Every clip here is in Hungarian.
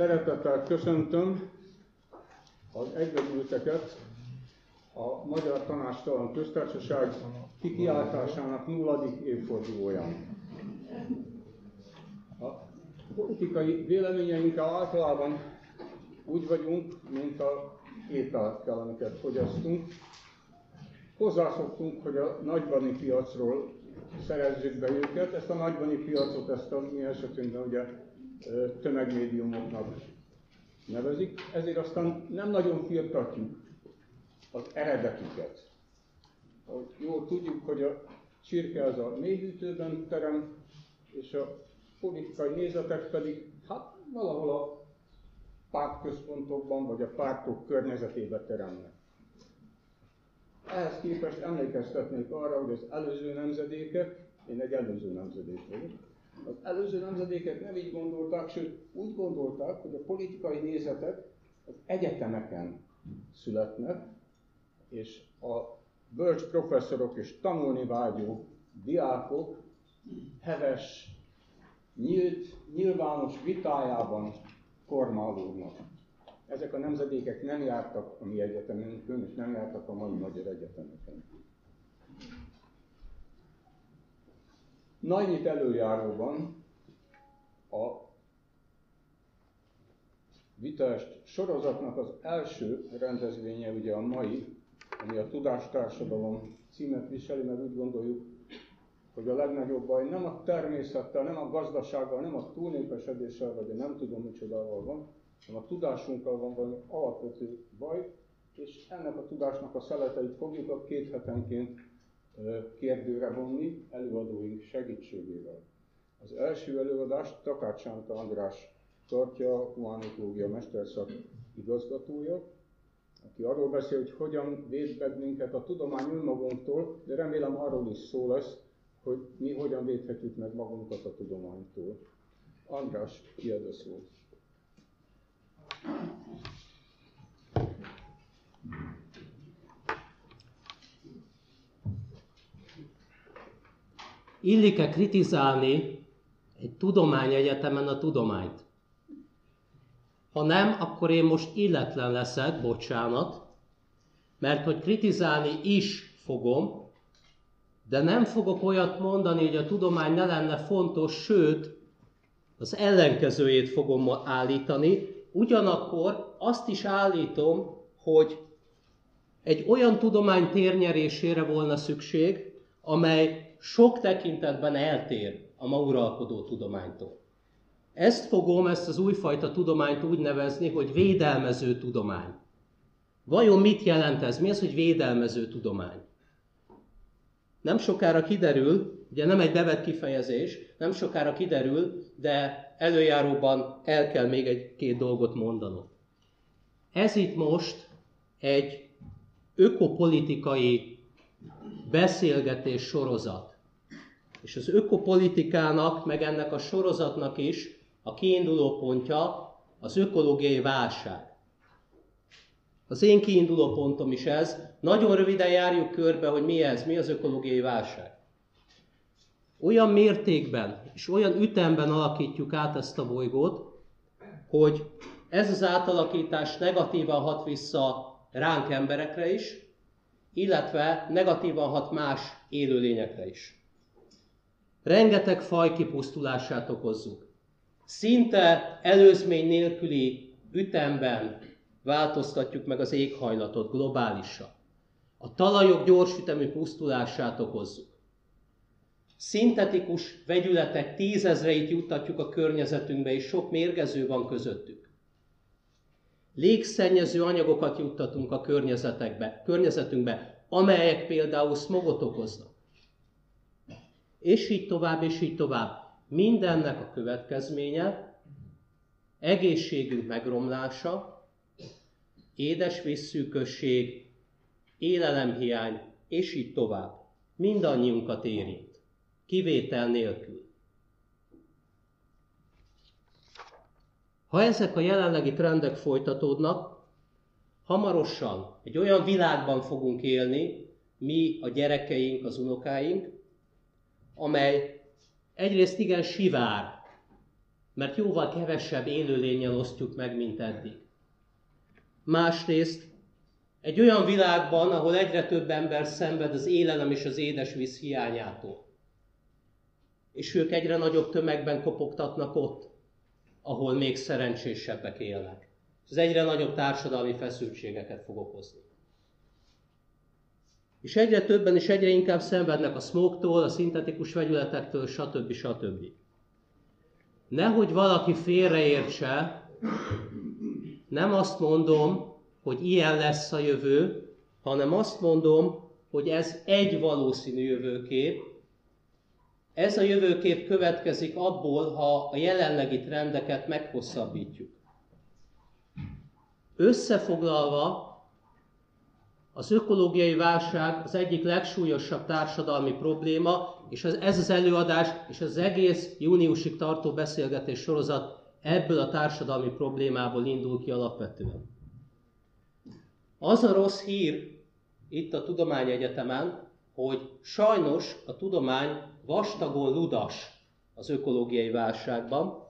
Szeretettel köszöntöm az egybegyűlteket a Magyar Tanástalan Köztársaság kikiáltásának nulladik évfordulóján. A politikai véleményeinkkel általában úgy vagyunk, mint a ételt kell, amiket fogyasztunk. Hozzászoktunk, hogy a nagybani piacról szerezzük be őket. Ezt a nagybani piacot, ezt a mi esetünkben ugye tömegmédiumoknak nevezik, ezért aztán nem nagyon firtatjuk az eredetüket. Ahogy jól tudjuk, hogy a csirke az a mélyhűtőben terem, és a politikai nézetek pedig hát valahol a pártközpontokban, vagy a pártok környezetében teremnek. Ehhez képest emlékeztetnék arra, hogy az előző nemzedékek, én egy előző nemzedék vagyok, előző nemzedékek nem így gondolták, sőt úgy gondolták, hogy a politikai nézetek az egyetemeken születnek, és a bölcs professzorok és tanulni vágyó diákok heves, nyílt, nyilvános vitájában formálódnak. Ezek a nemzedékek nem jártak a mi egyetemünkön, és nem jártak a mai magyar egyetemeken. Nagynyit előjáróban a vitast sorozatnak az első rendezvénye ugye a mai, ami a Tudástársadalom címet viseli, mert úgy gondoljuk, hogy a legnagyobb baj nem a természettel, nem a gazdasággal, nem a túlnépesedéssel, vagy a nem tudom micsodával van, hanem a tudásunkkal van valami alapvető baj, és ennek a tudásnak a szeleteit fogjuk a két hetenként kérdőre vonni előadóink segítségével. Az első előadást Takács Sánta András tartja, a humanitológia mesterszak igazgatója, aki arról beszél, hogy hogyan véd meg minket a tudomány önmagunktól, de remélem arról is szó lesz, hogy mi hogyan védhetjük meg magunkat a tudománytól. András, kiad a szót. Illik-e kritizálni egy tudományegyetemen a tudományt? Ha nem, akkor én most illetlen leszek, bocsánat, mert hogy kritizálni is fogom, de nem fogok olyat mondani, hogy a tudomány ne lenne fontos, sőt, az ellenkezőjét fogom állítani, ugyanakkor azt is állítom, hogy egy olyan tudomány térnyerésére volna szükség, amely sok tekintetben eltér a ma uralkodó tudománytól. Ezt fogom, ezt az újfajta tudományt úgy nevezni, hogy védelmező tudomány. Vajon mit jelent ez? Mi az, hogy védelmező tudomány? Nem sokára kiderül, ugye nem egy bevett kifejezés, nem sokára kiderül, de előjáróban el kell még egy-két dolgot mondanom. Ez itt most egy ökopolitikai beszélgetés sorozat. És az ökopolitikának, meg ennek a sorozatnak is a kiinduló pontja az ökológiai válság. Az én kiinduló pontom is ez. Nagyon röviden járjuk körbe, hogy mi ez, mi az ökológiai válság. Olyan mértékben és olyan ütemben alakítjuk át ezt a bolygót, hogy ez az átalakítás negatívan hat vissza ránk emberekre is, illetve negatívan hat más élőlényekre is rengeteg faj kipusztulását okozzuk. Szinte előzmény nélküli ütemben változtatjuk meg az éghajlatot globálisan. A talajok gyorsütemű pusztulását okozzuk. Szintetikus vegyületek tízezreit juttatjuk a környezetünkbe, és sok mérgező van közöttük. Légszennyező anyagokat juttatunk a környezetekbe, környezetünkbe, amelyek például smogot okoznak és így tovább, és így tovább. Mindennek a következménye egészségünk megromlása, édes vízszűkösség, élelemhiány, és így tovább. Mindannyiunkat érint, kivétel nélkül. Ha ezek a jelenlegi trendek folytatódnak, hamarosan egy olyan világban fogunk élni, mi, a gyerekeink, az unokáink, amely egyrészt igen sivár, mert jóval kevesebb élőlényel osztjuk meg, mint eddig. Másrészt egy olyan világban, ahol egyre több ember szenved az élelem és az édesvíz hiányától. És ők egyre nagyobb tömegben kopogtatnak ott, ahol még szerencsésebbek élnek. Ez egyre nagyobb társadalmi feszültségeket fog okozni. És egyre többen és egyre inkább szenvednek a smogtól, a szintetikus vegyületektől, stb. stb. Nehogy valaki félreértse, nem azt mondom, hogy ilyen lesz a jövő, hanem azt mondom, hogy ez egy valószínű jövőkép. Ez a jövőkép következik abból, ha a jelenlegi trendeket meghosszabbítjuk. Összefoglalva, az ökológiai válság az egyik legsúlyosabb társadalmi probléma, és ez az előadás és az egész júniusig tartó beszélgetés sorozat ebből a társadalmi problémából indul ki alapvetően. Az a rossz hír itt a Tudományegyetemen, hogy sajnos a tudomány vastagon ludas az ökológiai válságban.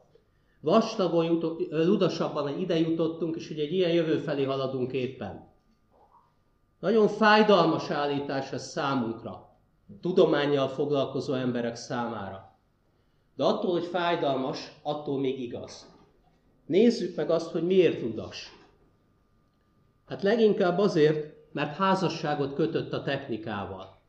Vastagon jutott, ludasabban ide jutottunk, és ugye egy ilyen jövő felé haladunk éppen. Nagyon fájdalmas állítás ez számunkra, tudományjal foglalkozó emberek számára. De attól, hogy fájdalmas, attól még igaz. Nézzük meg azt, hogy miért ludas. Hát leginkább azért, mert házasságot kötött a technikával.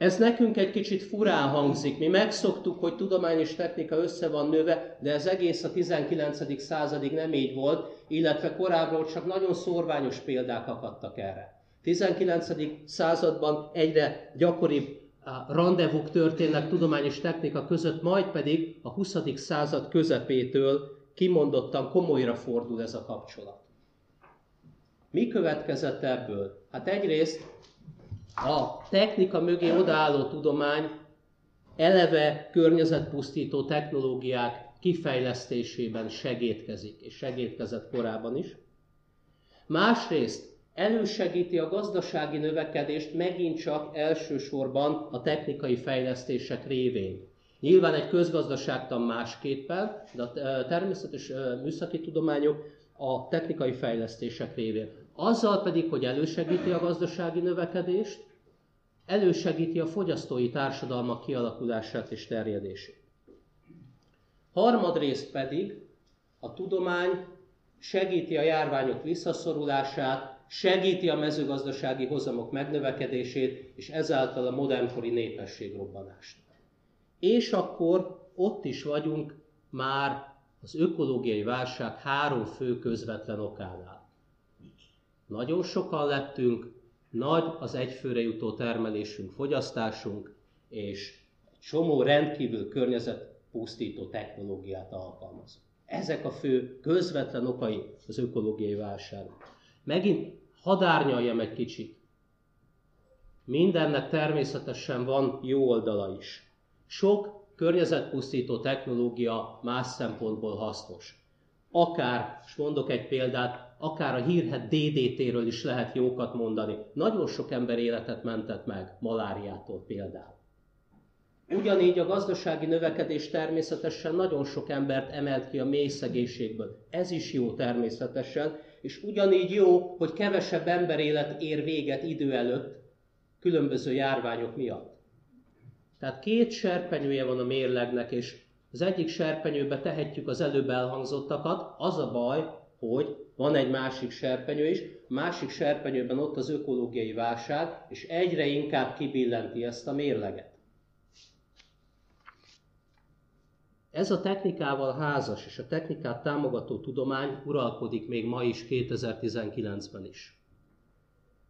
Ez nekünk egy kicsit furán hangzik. Mi megszoktuk, hogy tudomány és technika össze van nőve, de ez egész a 19. századig nem így volt, illetve korábbról csak nagyon szorványos példák akadtak erre. 19. században egyre gyakoribb rendezvúk történnek tudomány és technika között, majd pedig a 20. század közepétől kimondottan komolyra fordul ez a kapcsolat. Mi következett ebből? Hát egyrészt a technika mögé odaálló tudomány eleve környezetpusztító technológiák kifejlesztésében segítkezik, és segítkezett korábban is. Másrészt elősegíti a gazdasági növekedést megint csak elsősorban a technikai fejlesztések révén. Nyilván egy közgazdaságtan másképpen, de a természetes műszaki tudományok a technikai fejlesztések révén. Azzal pedig, hogy elősegíti a gazdasági növekedést, elősegíti a fogyasztói társadalmak kialakulását és terjedését. Harmadrészt pedig a tudomány segíti a járványok visszaszorulását, segíti a mezőgazdasági hozamok megnövekedését, és ezáltal a modernkori népességrobbanást. És akkor ott is vagyunk már az ökológiai válság három fő közvetlen okánál. Nagyon sokan lettünk, nagy az egyfőre jutó termelésünk, fogyasztásunk, és csomó rendkívül környezetpusztító technológiát alkalmazunk. Ezek a fő közvetlen okai az ökológiai válságnak. Megint hadárnyaljam egy kicsit. Mindennek természetesen van jó oldala is. Sok környezetpusztító technológia más szempontból hasznos. Akár, és mondok egy példát, akár a hírhet DDT-ről is lehet jókat mondani. Nagyon sok ember életet mentett meg maláriától például. Ugyanígy a gazdasági növekedés természetesen nagyon sok embert emelt ki a mély szegénységből. Ez is jó természetesen, és ugyanígy jó, hogy kevesebb emberélet ér véget idő előtt különböző járványok miatt. Tehát két serpenyője van a mérlegnek, és az egyik serpenyőbe tehetjük az előbb elhangzottakat, az a baj, hogy van egy másik serpenyő is, a másik serpenyőben ott az ökológiai válság, és egyre inkább kibillenti ezt a mérleget. Ez a technikával házas és a technikát támogató tudomány uralkodik még ma is 2019-ben is.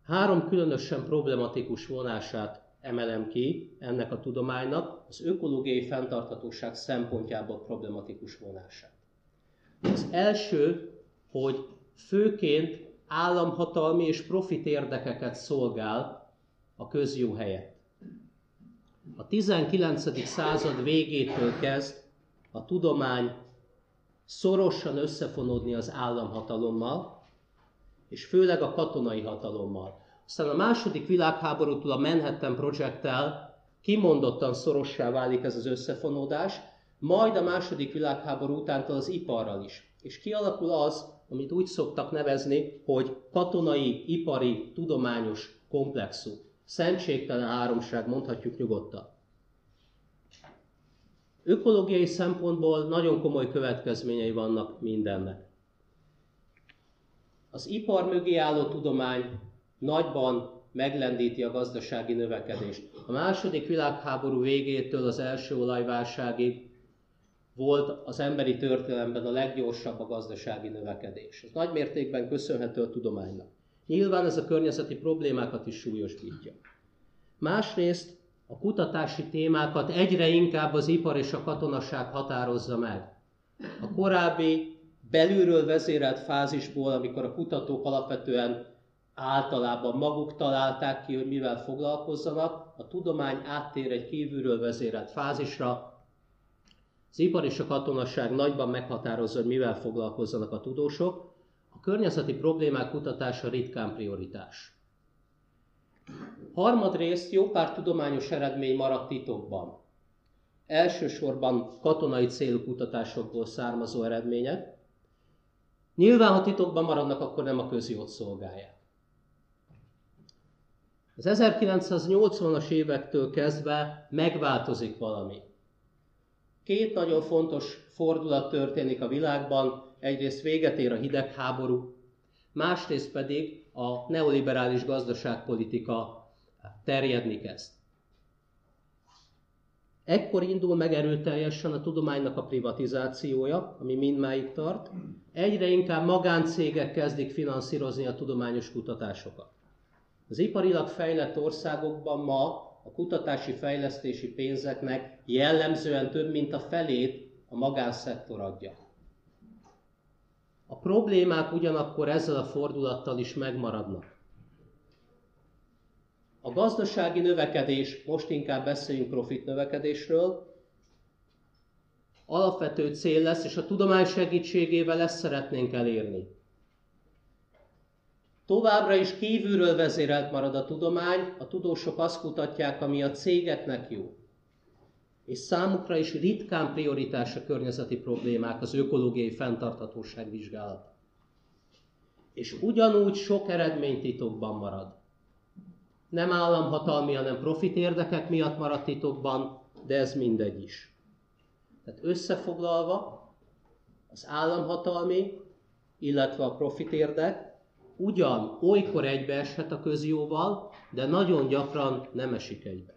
Három különösen problematikus vonását emelem ki ennek a tudománynak, az ökológiai fenntarthatóság szempontjából problematikus vonását. Az első, hogy főként államhatalmi és profit érdekeket szolgál a közjó helyett. A 19. század végétől kezd a tudomány szorosan összefonódni az államhatalommal, és főleg a katonai hatalommal. Aztán a második világháborútól a Manhattan Project-tel kimondottan szorossá válik ez az összefonódás, majd a második világháború utántól az iparral is. És kialakul az, amit úgy szoktak nevezni, hogy katonai, ipari, tudományos komplexum. Szentségtelen háromság, mondhatjuk nyugodtan. Ökológiai szempontból nagyon komoly következményei vannak mindennek. Az ipar mögé álló tudomány nagyban meglendíti a gazdasági növekedést. A második világháború végétől az első olajválságig volt az emberi történelemben a leggyorsabb a gazdasági növekedés. Ez nagy mértékben köszönhető a tudománynak. Nyilván ez a környezeti problémákat is súlyosbítja. Másrészt a kutatási témákat egyre inkább az ipar és a katonaság határozza meg. A korábbi belülről vezérelt fázisból, amikor a kutatók alapvetően általában maguk találták ki, hogy mivel foglalkozzanak, a tudomány áttér egy kívülről vezérelt fázisra, az ipar és a katonaság nagyban meghatározza, hogy mivel foglalkozzanak a tudósok, a környezeti problémák kutatása ritkán prioritás. Harmadrészt jó pár tudományos eredmény maradt titokban. Elsősorban katonai célú kutatásokból származó eredmények. Nyilván, ha titokban maradnak, akkor nem a közjót szolgálják. Az 1980-as évektől kezdve megváltozik valami. Két nagyon fontos fordulat történik a világban. Egyrészt véget ér a hidegháború, másrészt pedig a neoliberális gazdaságpolitika terjedni kezd. Ekkor indul meg erőteljesen a tudománynak a privatizációja, ami mindmáig tart. Egyre inkább magáncégek kezdik finanszírozni a tudományos kutatásokat. Az iparilag fejlett országokban ma a kutatási fejlesztési pénzeknek jellemzően több mint a felét a magánszektor adja. A problémák ugyanakkor ezzel a fordulattal is megmaradnak. A gazdasági növekedés, most inkább beszéljünk profit növekedésről, alapvető cél lesz, és a tudomány segítségével ezt szeretnénk elérni. Továbbra is kívülről vezérelt marad a tudomány, a tudósok azt kutatják, ami a cégeknek jó. És számukra is ritkán prioritás a környezeti problémák, az ökológiai fenntarthatóság vizsgálata. És ugyanúgy sok eredmény titokban marad. Nem államhatalmi, hanem profit érdekek miatt marad titokban, de ez mindegy is. Tehát összefoglalva, az államhatalmi, illetve a profit érdek ugyan olykor egybeeshet a közjóval, de nagyon gyakran nem esik egybe.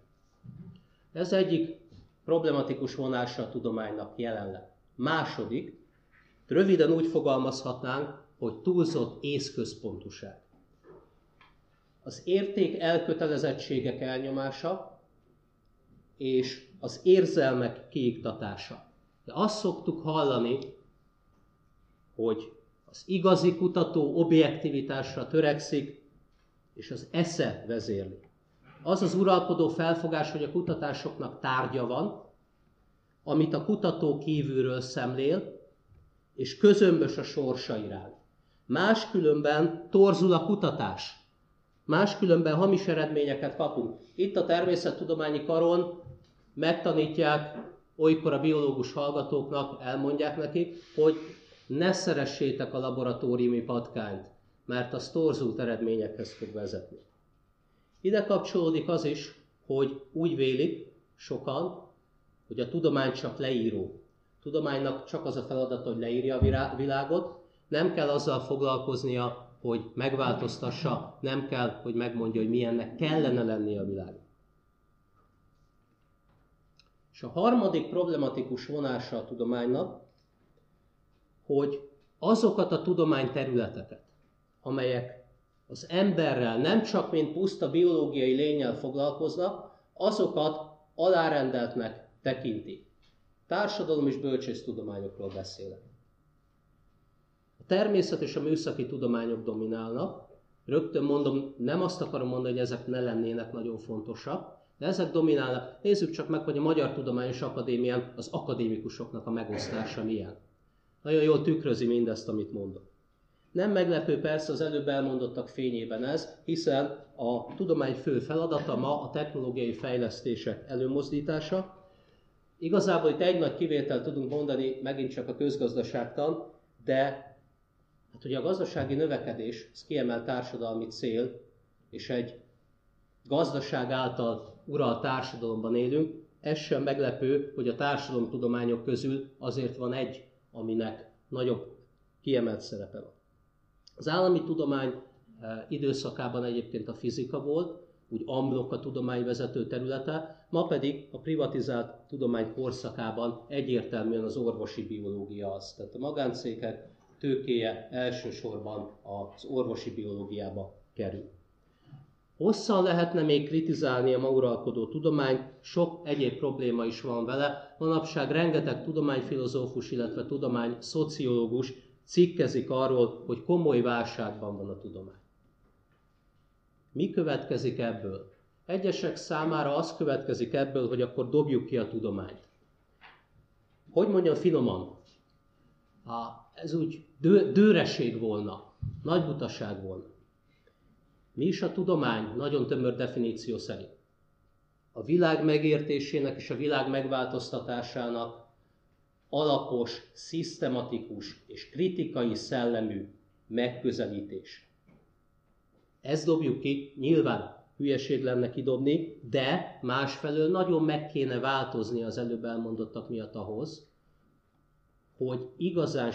Ez egyik problematikus vonása a tudománynak jelenleg. Második, röviden úgy fogalmazhatnánk, hogy túlzott észközpontuság. Az érték elkötelezettségek elnyomása és az érzelmek kiiktatása. De azt szoktuk hallani, hogy az igazi kutató objektivitásra törekszik, és az esze vezérli. Az az uralkodó felfogás, hogy a kutatásoknak tárgya van, amit a kutató kívülről szemlél, és közömbös a sorsa iránt. Máskülönben torzul a kutatás. Máskülönben hamis eredményeket kapunk. Itt a természettudományi karon megtanítják olykor a biológus hallgatóknak, elmondják nekik, hogy ne szeressétek a laboratóriumi patkányt, mert az torzult eredményekhez fog vezetni. Ide kapcsolódik az is, hogy úgy vélik sokan, hogy a tudomány csak leíró. A tudománynak csak az a feladata, hogy leírja a világot, nem kell azzal foglalkoznia, hogy megváltoztassa, nem kell, hogy megmondja, hogy milyennek kellene lennie a világ. És a harmadik problematikus vonása a tudománynak, hogy azokat a tudományterületeket, amelyek az emberrel nem csak mint puszta biológiai lényel foglalkoznak, azokat alárendeltnek tekinti. Társadalom és bölcsésztudományokról beszélek. A természet és a műszaki tudományok dominálnak. Rögtön mondom, nem azt akarom mondani, hogy ezek ne lennének nagyon fontosak, de ezek dominálnak. Nézzük csak meg, hogy a Magyar Tudományos Akadémián az akadémikusoknak a megosztása milyen. Nagyon jól tükrözi mindezt, amit mondok. Nem meglepő persze az előbb elmondottak fényében ez, hiszen a tudomány fő feladata ma a technológiai fejlesztések előmozdítása, Igazából itt egy nagy kivételt tudunk mondani, megint csak a közgazdaságtan, de hát ugye a gazdasági növekedés, ez kiemelt társadalmi cél, és egy gazdaság által uralt társadalomban élünk, ez sem meglepő, hogy a társadalomtudományok közül azért van egy, aminek nagyobb kiemelt szerepe van. Az állami tudomány eh, időszakában egyébként a fizika volt, úgy amblok a tudomány vezető területe, ma pedig a privatizált tudomány korszakában egyértelműen az orvosi biológia az. Tehát a magáncégek tőkéje elsősorban az orvosi biológiába kerül. Hosszan lehetne még kritizálni a ma uralkodó tudományt, sok egyéb probléma is van vele. Manapság rengeteg tudományfilozófus, illetve tudomány szociológus cikkezik arról, hogy komoly válságban van a tudomány. Mi következik ebből? Egyesek számára az következik ebből, hogy akkor dobjuk ki a tudományt. Hogy mondjam finoman? Ha ez úgy dő, dőreség volna, nagy butaság volna. Mi is a tudomány? Nagyon tömör definíció szerint. A világ megértésének és a világ megváltoztatásának alapos, szisztematikus és kritikai szellemű megközelítés. Ezt dobjuk ki, nyilván hülyeség lenne kidobni, de másfelől nagyon meg kéne változni az előbb elmondottak miatt ahhoz, hogy igazán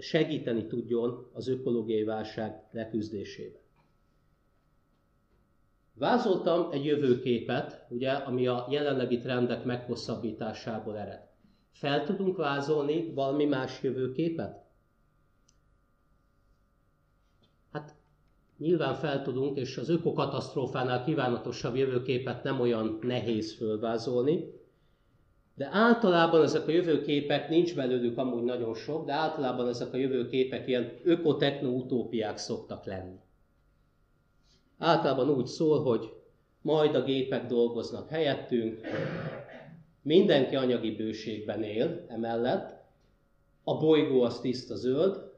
segíteni tudjon az ökológiai válság leküzdésében. Vázoltam egy jövőképet, ugye, ami a jelenlegi trendek meghosszabbításából ered. Fel tudunk vázolni valami más jövőképet? Hát nyilván fel tudunk, és az ökokatasztrófánál kívánatosabb jövőképet nem olyan nehéz fölvázolni, de általában ezek a jövőképek, nincs belőlük amúgy nagyon sok, de általában ezek a jövőképek ilyen ökotechnoutópiák szoktak lenni. Általában úgy szól, hogy majd a gépek dolgoznak helyettünk, mindenki anyagi bőségben él emellett, a bolygó az tiszta zöld,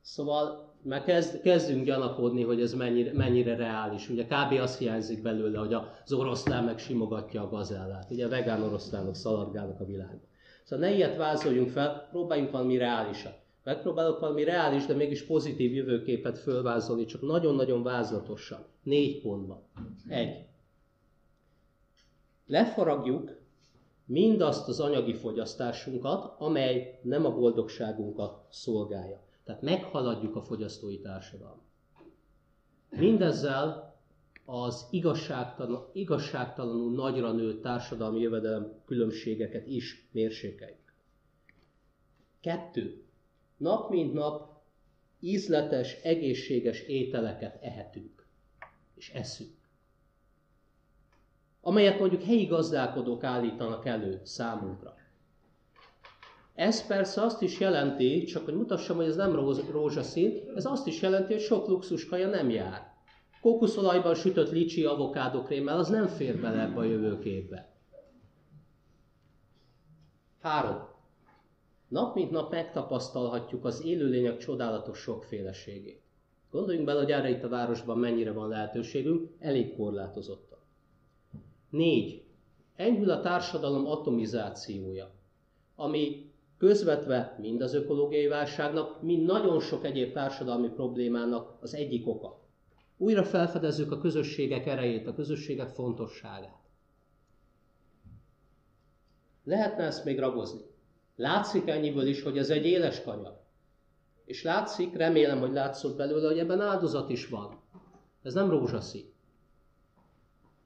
szóval már kezd, kezdünk gyanakodni, hogy ez mennyire, mennyire reális. Ugye kb. azt hiányzik belőle, hogy az oroszlán meg simogatja a gazellát. Ugye a vegán oroszlánok szaladgálnak a világban. Szóval ne ilyet vázoljunk fel, próbáljunk valami reálisat. Megpróbálok valami reális, de mégis pozitív jövőképet fölvázolni, csak nagyon-nagyon vázlatosan. Négy pontban. Egy. Lefaragjuk mindazt az anyagi fogyasztásunkat, amely nem a boldogságunkat szolgálja. Tehát meghaladjuk a fogyasztói társadalmat. Mindezzel az igazságtalan, igazságtalanul nagyra nőtt társadalmi jövedelem különbségeket is mérsékeljük. Kettő. Nap mint nap ízletes, egészséges ételeket ehetünk és eszünk. Amelyet mondjuk helyi gazdálkodók állítanak elő számunkra. Ez persze azt is jelenti, csak hogy mutassam, hogy ez nem rózsaszín, ez azt is jelenti, hogy sok luxuskaja nem jár. Kókuszolajban sütött licsi avokádokrémmel, az nem fér bele ebbe a jövőképbe. Három. Nap mint nap megtapasztalhatjuk az élőlények csodálatos sokféleségét. Gondoljunk bele, hogy erre itt a városban mennyire van lehetőségünk, elég korlátozottan. Négy. Enyhül a társadalom atomizációja, ami közvetve mind az ökológiai válságnak, mind nagyon sok egyéb társadalmi problémának az egyik oka. Újra felfedezzük a közösségek erejét, a közösségek fontosságát. Lehetne ezt még ragozni. Látszik ennyiből is, hogy ez egy éles kanyar. És látszik, remélem, hogy látszott belőle, hogy ebben áldozat is van. Ez nem rózsaszín.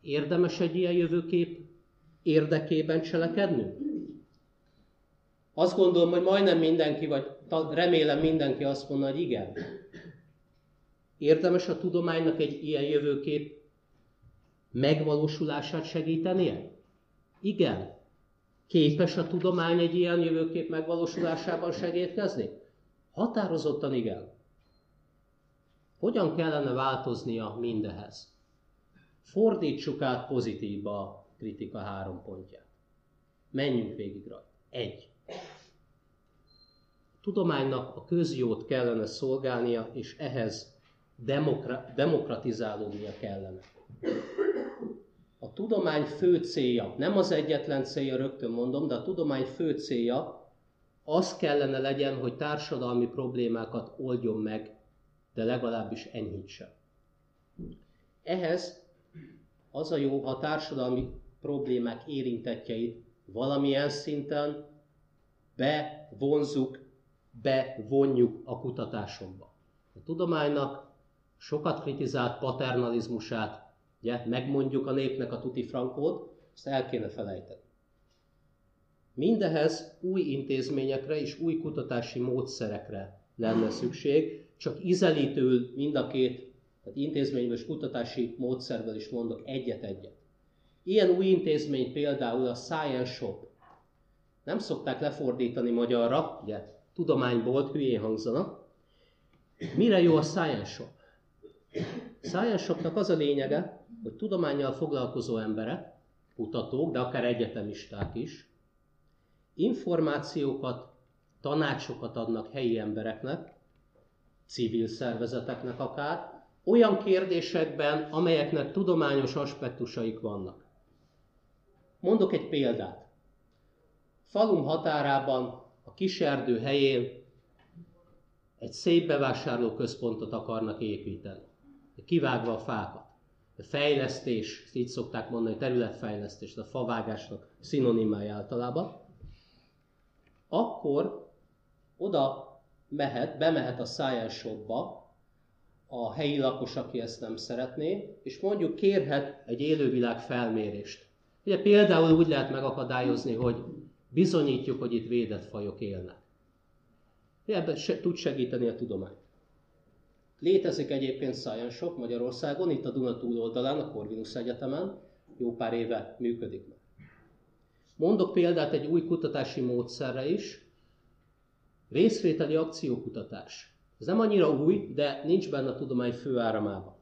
Érdemes egy ilyen jövőkép érdekében cselekednünk? Azt gondolom, hogy majdnem mindenki, vagy remélem mindenki azt mondja, hogy igen. Érdemes a tudománynak egy ilyen jövőkép megvalósulását segítenie? Igen. Képes a tudomány egy ilyen jövőkép megvalósulásában segítkezni? Határozottan igen. Hogyan kellene változnia mindehez? Fordítsuk át pozitívba a kritika három pontját. Menjünk végig rajta. Egy. A tudománynak a közjót kellene szolgálnia, és ehhez demokra- demokratizálódnia kellene. Tudomány fő célja, nem az egyetlen célja, rögtön mondom, de a tudomány fő célja az kellene legyen, hogy társadalmi problémákat oldjon meg, de legalábbis enyhítse. Ehhez az a jó, ha a társadalmi problémák érintetjeit valamilyen szinten bevonzuk, bevonjuk a kutatásokba. A tudománynak sokat kritizált paternalizmusát, ugye, megmondjuk a népnek a tuti frankót, ezt el kéne felejteni. Mindehez új intézményekre és új kutatási módszerekre lenne szükség, csak izelítőül mind a két, tehát intézményből és kutatási módszerből is mondok egyet-egyet. Ilyen új intézmény például a Science Shop. Nem szokták lefordítani magyarra, ugye tudományból hülyén hangzanak. Mire jó a Science Shop? Science Shopnak az a lényege, hogy tudományjal foglalkozó emberek, kutatók, de akár egyetemisták is, információkat, tanácsokat adnak helyi embereknek, civil szervezeteknek akár, olyan kérdésekben, amelyeknek tudományos aspektusaik vannak. Mondok egy példát. Falum határában, a kiserdő helyén egy szép bevásárlóközpontot akarnak építeni, kivágva a fákat. Fejlesztés, így szokták mondani, területfejlesztés, a favágásnak szinonimája általában akkor oda mehet, bemehet a Science Shopba a helyi lakos, aki ezt nem szeretné, és mondjuk kérhet egy élővilág felmérést. Ugye például úgy lehet megakadályozni, hogy bizonyítjuk, hogy itt védett fajok élnek. Ebben se, tud segíteni a tudomány. Létezik egyébként Science Shop Magyarországon, itt a Duna túloldalán, a Corvinus Egyetemen, jó pár éve működik meg. Mondok példát egy új kutatási módszerre is, részvételi akciókutatás. Ez nem annyira új, de nincs benne a tudomány főáramában.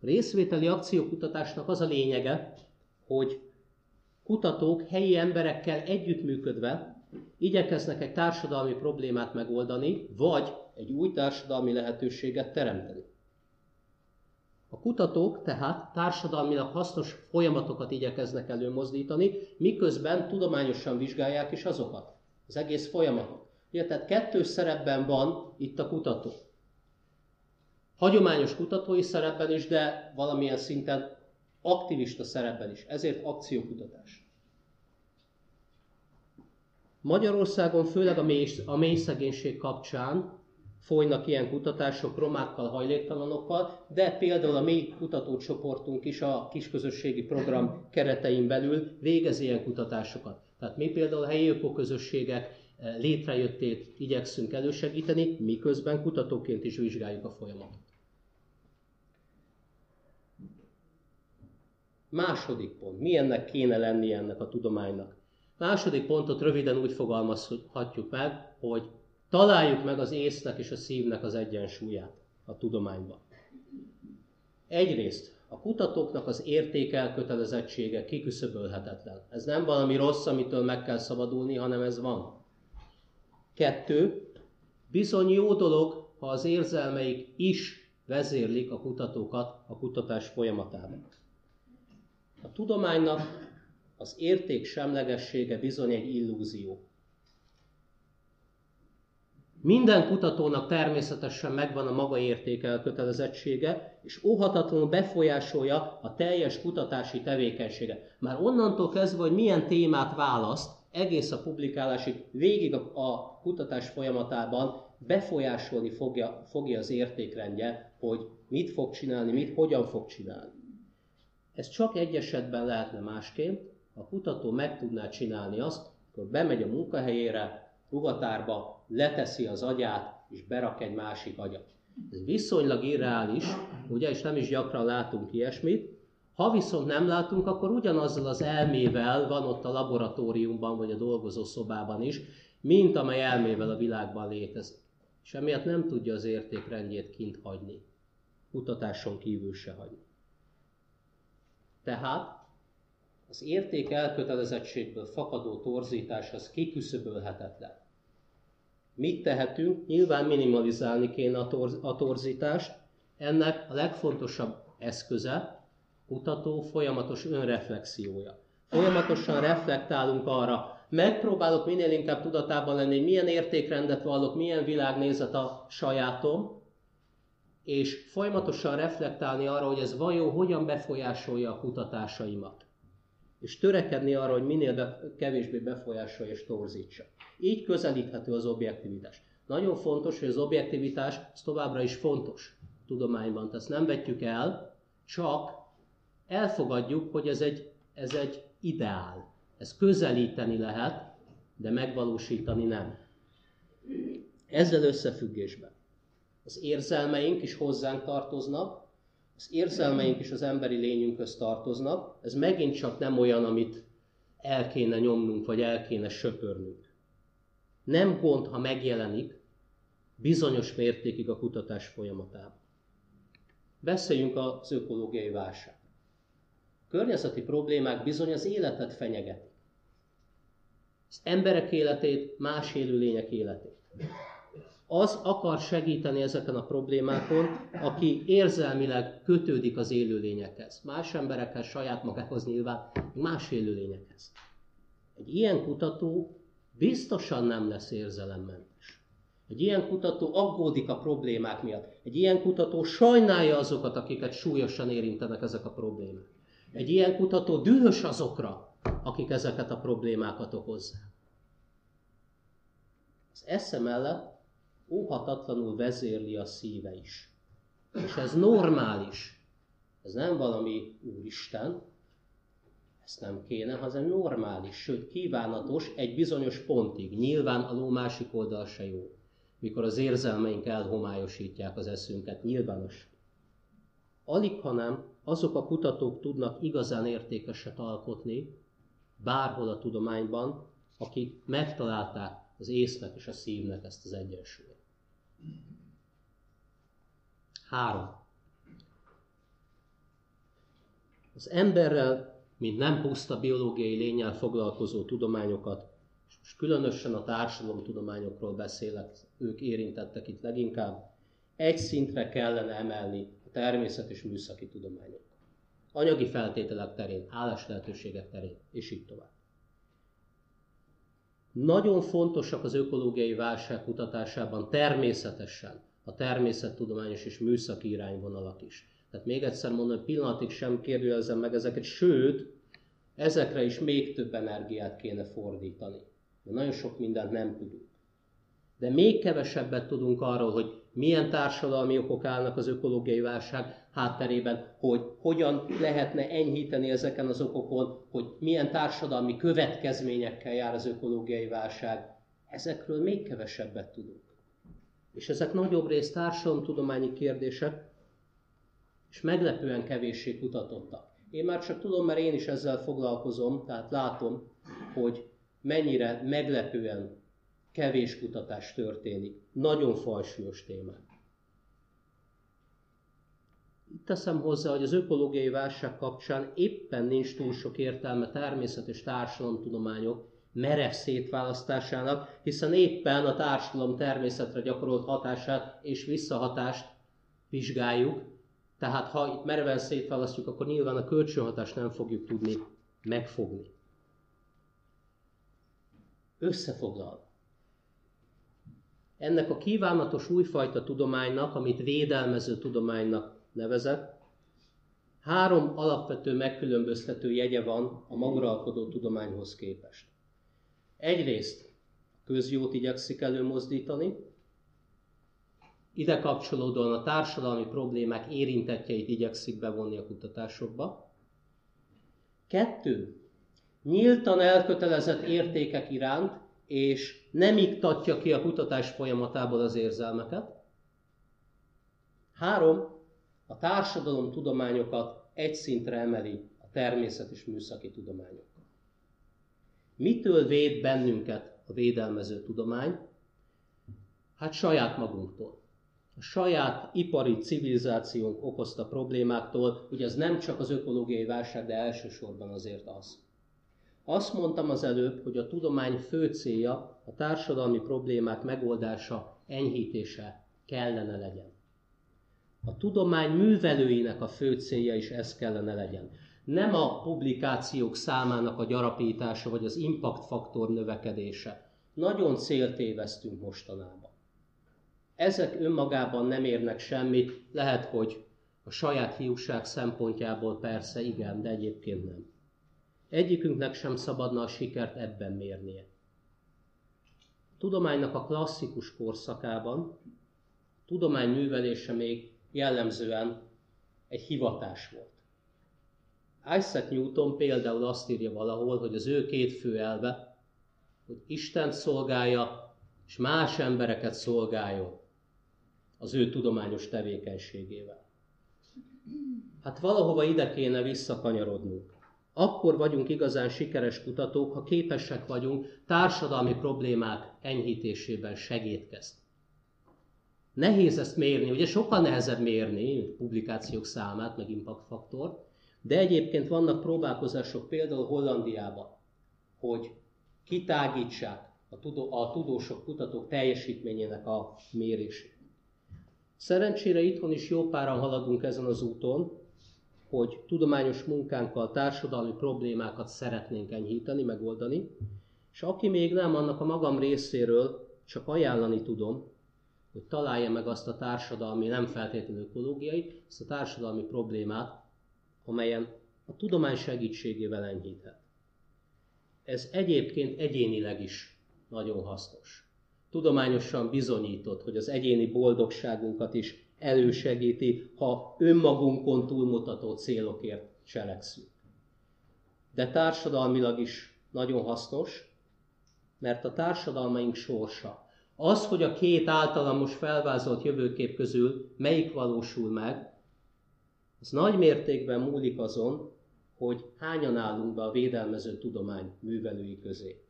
A részvételi akciókutatásnak az a lényege, hogy kutatók helyi emberekkel együttműködve igyekeznek egy társadalmi problémát megoldani, vagy egy új társadalmi lehetőséget teremteni. A kutatók tehát társadalmilag hasznos folyamatokat igyekeznek előmozdítani, miközben tudományosan vizsgálják is azokat, az egész folyamatot. Ugye, tehát kettős szerepben van itt a kutató. Hagyományos kutatói szerepben is, de valamilyen szinten aktivista szerepben is. Ezért akciókutatás. Magyarországon főleg a mély, a mély szegénység kapcsán folynak ilyen kutatások romákkal, hajléktalanokkal, de például a mi kutatócsoportunk is a kisközösségi program keretein belül végez ilyen kutatásokat. Tehát mi például a helyi ökoközösségek eh, létrejöttét igyekszünk elősegíteni, miközben kutatóként is vizsgáljuk a folyamatot. Második pont. Milyennek kéne lennie ennek a tudománynak? Második pontot röviden úgy fogalmazhatjuk meg, hogy Találjuk meg az észnek és a szívnek az egyensúlyát a tudományban. Egyrészt a kutatóknak az értékelkötelezettsége kiküszöbölhetetlen. Ez nem valami rossz, amitől meg kell szabadulni, hanem ez van. Kettő, bizony jó dolog, ha az érzelmeik is vezérlik a kutatókat a kutatás folyamatában. A tudománynak az érték semlegessége bizony egy illúzió. Minden kutatónak természetesen megvan a maga értékelkötelezettsége, és óhatatlanul befolyásolja a teljes kutatási tevékenysége. Már onnantól kezdve, hogy milyen témát választ, egész a publikálásig, végig a, kutatás folyamatában befolyásolni fogja, fogja az értékrendje, hogy mit fog csinálni, mit hogyan fog csinálni. Ez csak egy esetben lehetne másként, a kutató meg tudná csinálni azt, akkor bemegy a munkahelyére, ruhatárba, leteszi az agyát, és berak egy másik agyat. Ez viszonylag irreális, ugye, és nem is gyakran látunk ilyesmit. Ha viszont nem látunk, akkor ugyanazzal az elmével van ott a laboratóriumban, vagy a dolgozó szobában is, mint amely elmével a világban létezik. És emiatt nem tudja az értékrendjét kint hagyni. Kutatáson kívül se hagyni. Tehát az érték elkötelezettségből fakadó torzítás az kiküszöbölhetetlen. Mit tehetünk? Nyilván minimalizálni kéne a, torz, a torzítást. Ennek a legfontosabb eszköze kutató folyamatos önreflexiója. Folyamatosan reflektálunk arra, megpróbálok minél inkább tudatában lenni, hogy milyen értékrendet vallok, milyen világnézet a sajátom, és folyamatosan reflektálni arra, hogy ez vajon hogyan befolyásolja a kutatásaimat. És törekedni arra, hogy minél be, kevésbé befolyásolja és torzítsa. Így közelíthető az objektivitás. Nagyon fontos, hogy az objektivitás az továbbra is fontos tudományban. Ezt nem vetjük el, csak elfogadjuk, hogy ez egy, ez egy ideál. Ez közelíteni lehet, de megvalósítani nem. Ezzel összefüggésben az érzelmeink is hozzánk tartoznak, az érzelmeink is az emberi lényünkhöz tartoznak, ez megint csak nem olyan, amit el kéne nyomnunk, vagy el kéne söpörnünk. Nem gond, ha megjelenik bizonyos mértékig a kutatás folyamatában. Beszéljünk az ökológiai válság. Környezeti problémák bizony az életet fenyegetik. Az emberek életét, más élőlények életét az akar segíteni ezeken a problémákon, aki érzelmileg kötődik az élőlényekhez. Más emberekhez, saját magához nyilván, más élőlényekhez. Egy ilyen kutató biztosan nem lesz érzelemmentes. Egy ilyen kutató aggódik a problémák miatt. Egy ilyen kutató sajnálja azokat, akiket súlyosan érintenek ezek a problémák. Egy ilyen kutató dühös azokra, akik ezeket a problémákat okozzák. Az esze mellett óhatatlanul vezérli a szíve is. És ez normális. Ez nem valami úristen, ezt nem kéne, hanem normális, sőt kívánatos egy bizonyos pontig. Nyilván a ló másik oldal se jó. Mikor az érzelmeink elhomályosítják az eszünket, nyilvános. Alig, hanem azok a kutatók tudnak igazán értékeset alkotni, bárhol a tudományban, akik megtalálták az észnek és a szívnek ezt az egyensúlyt. Három. Az emberrel, mint nem puszta biológiai lényel foglalkozó tudományokat, és különösen a társadalomtudományokról beszélek, ők érintettek itt leginkább, egy szintre kellene emelni a természet és műszaki tudományok. Anyagi feltételek terén, állás lehetőségek terén, és így tovább. Nagyon fontosak az ökológiai válság kutatásában természetesen a természettudományos és műszaki irányvonalak is. Tehát még egyszer mondom, pillanatig sem kérdőjelezem meg ezeket, sőt, ezekre is még több energiát kéne fordítani. De nagyon sok mindent nem tudunk. De még kevesebbet tudunk arról, hogy milyen társadalmi okok állnak az ökológiai válság hátterében, hogy hogyan lehetne enyhíteni ezeken az okokon, hogy milyen társadalmi következményekkel jár az ökológiai válság. Ezekről még kevesebbet tudunk. És ezek nagyobb részt társadalomtudományi kérdések, és meglepően kevéssé kutatottak. Én már csak tudom, mert én is ezzel foglalkozom, tehát látom, hogy mennyire meglepően kevés kutatás történik. Nagyon fajsúlyos témák. Teszem hozzá, hogy az ökológiai válság kapcsán éppen nincs túl sok értelme természet és társadalomtudományok merev szétválasztásának, hiszen éppen a társadalom természetre gyakorolt hatását és visszahatást vizsgáljuk, tehát ha itt mereven szétválasztjuk, akkor nyilván a kölcsönhatást nem fogjuk tudni megfogni. Összefoglalva. Ennek a kívánatos újfajta tudománynak, amit védelmező tudománynak nevezett, három alapvető megkülönböztető jegye van a maguralkodó tudományhoz képest. Egyrészt közjót igyekszik előmozdítani, ide kapcsolódóan a társadalmi problémák érintettjeit igyekszik bevonni a kutatásokba. Kettő, nyíltan elkötelezett értékek iránt, és nem iktatja ki a kutatás folyamatából az érzelmeket. Három, a társadalom tudományokat egy szintre emeli a természet és műszaki tudományok. Mitől véd bennünket a védelmező tudomány? Hát saját magunktól. A saját ipari civilizációnk okozta problémáktól, hogy ez nem csak az ökológiai válság, de elsősorban azért az. Azt mondtam az előbb, hogy a tudomány fő célja a társadalmi problémák megoldása, enyhítése kellene legyen. A tudomány művelőinek a fő célja is ez kellene legyen. Nem a publikációk számának a gyarapítása, vagy az impact faktor növekedése. Nagyon céltévesztünk mostanában. Ezek önmagában nem érnek semmit, lehet, hogy a saját hiúság szempontjából persze igen, de egyébként nem. Egyikünknek sem szabadna a sikert ebben mérnie. A tudománynak a klasszikus korszakában tudomány művelése még jellemzően egy hivatás volt. Isaac Newton például azt írja valahol, hogy az ő két fő elve, hogy Isten szolgálja, és más embereket szolgáljon az ő tudományos tevékenységével. Hát valahova ide kéne visszakanyarodnunk. Akkor vagyunk igazán sikeres kutatók, ha képesek vagyunk társadalmi problémák enyhítésében segítkezni. Nehéz ezt mérni, ugye sokkal nehezebb mérni publikációk számát, meg impact faktor, de egyébként vannak próbálkozások például Hollandiában, hogy kitágítsák a, tudó, a tudósok, kutatók teljesítményének a mérését. Szerencsére itthon is jó páran haladunk ezen az úton, hogy tudományos munkánkkal társadalmi problémákat szeretnénk enyhíteni, megoldani, és aki még nem, annak a magam részéről csak ajánlani tudom, hogy találja meg azt a társadalmi, nem feltétlenül ökológiai, azt a társadalmi problémát, amelyen a tudomány segítségével enyhíthet. Ez egyébként egyénileg is nagyon hasznos. Tudományosan bizonyított, hogy az egyéni boldogságunkat is elősegíti, ha önmagunkon túlmutató célokért cselekszünk. De társadalmilag is nagyon hasznos, mert a társadalmaink sorsa, az, hogy a két általamos felvázolt jövőkép közül melyik valósul meg, az nagy mértékben múlik azon, hogy hányan állunk be a védelmező tudomány művelői közé.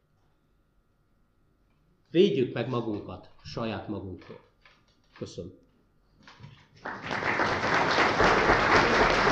Védjük meg magunkat saját magunktól. Köszönöm. Aplausos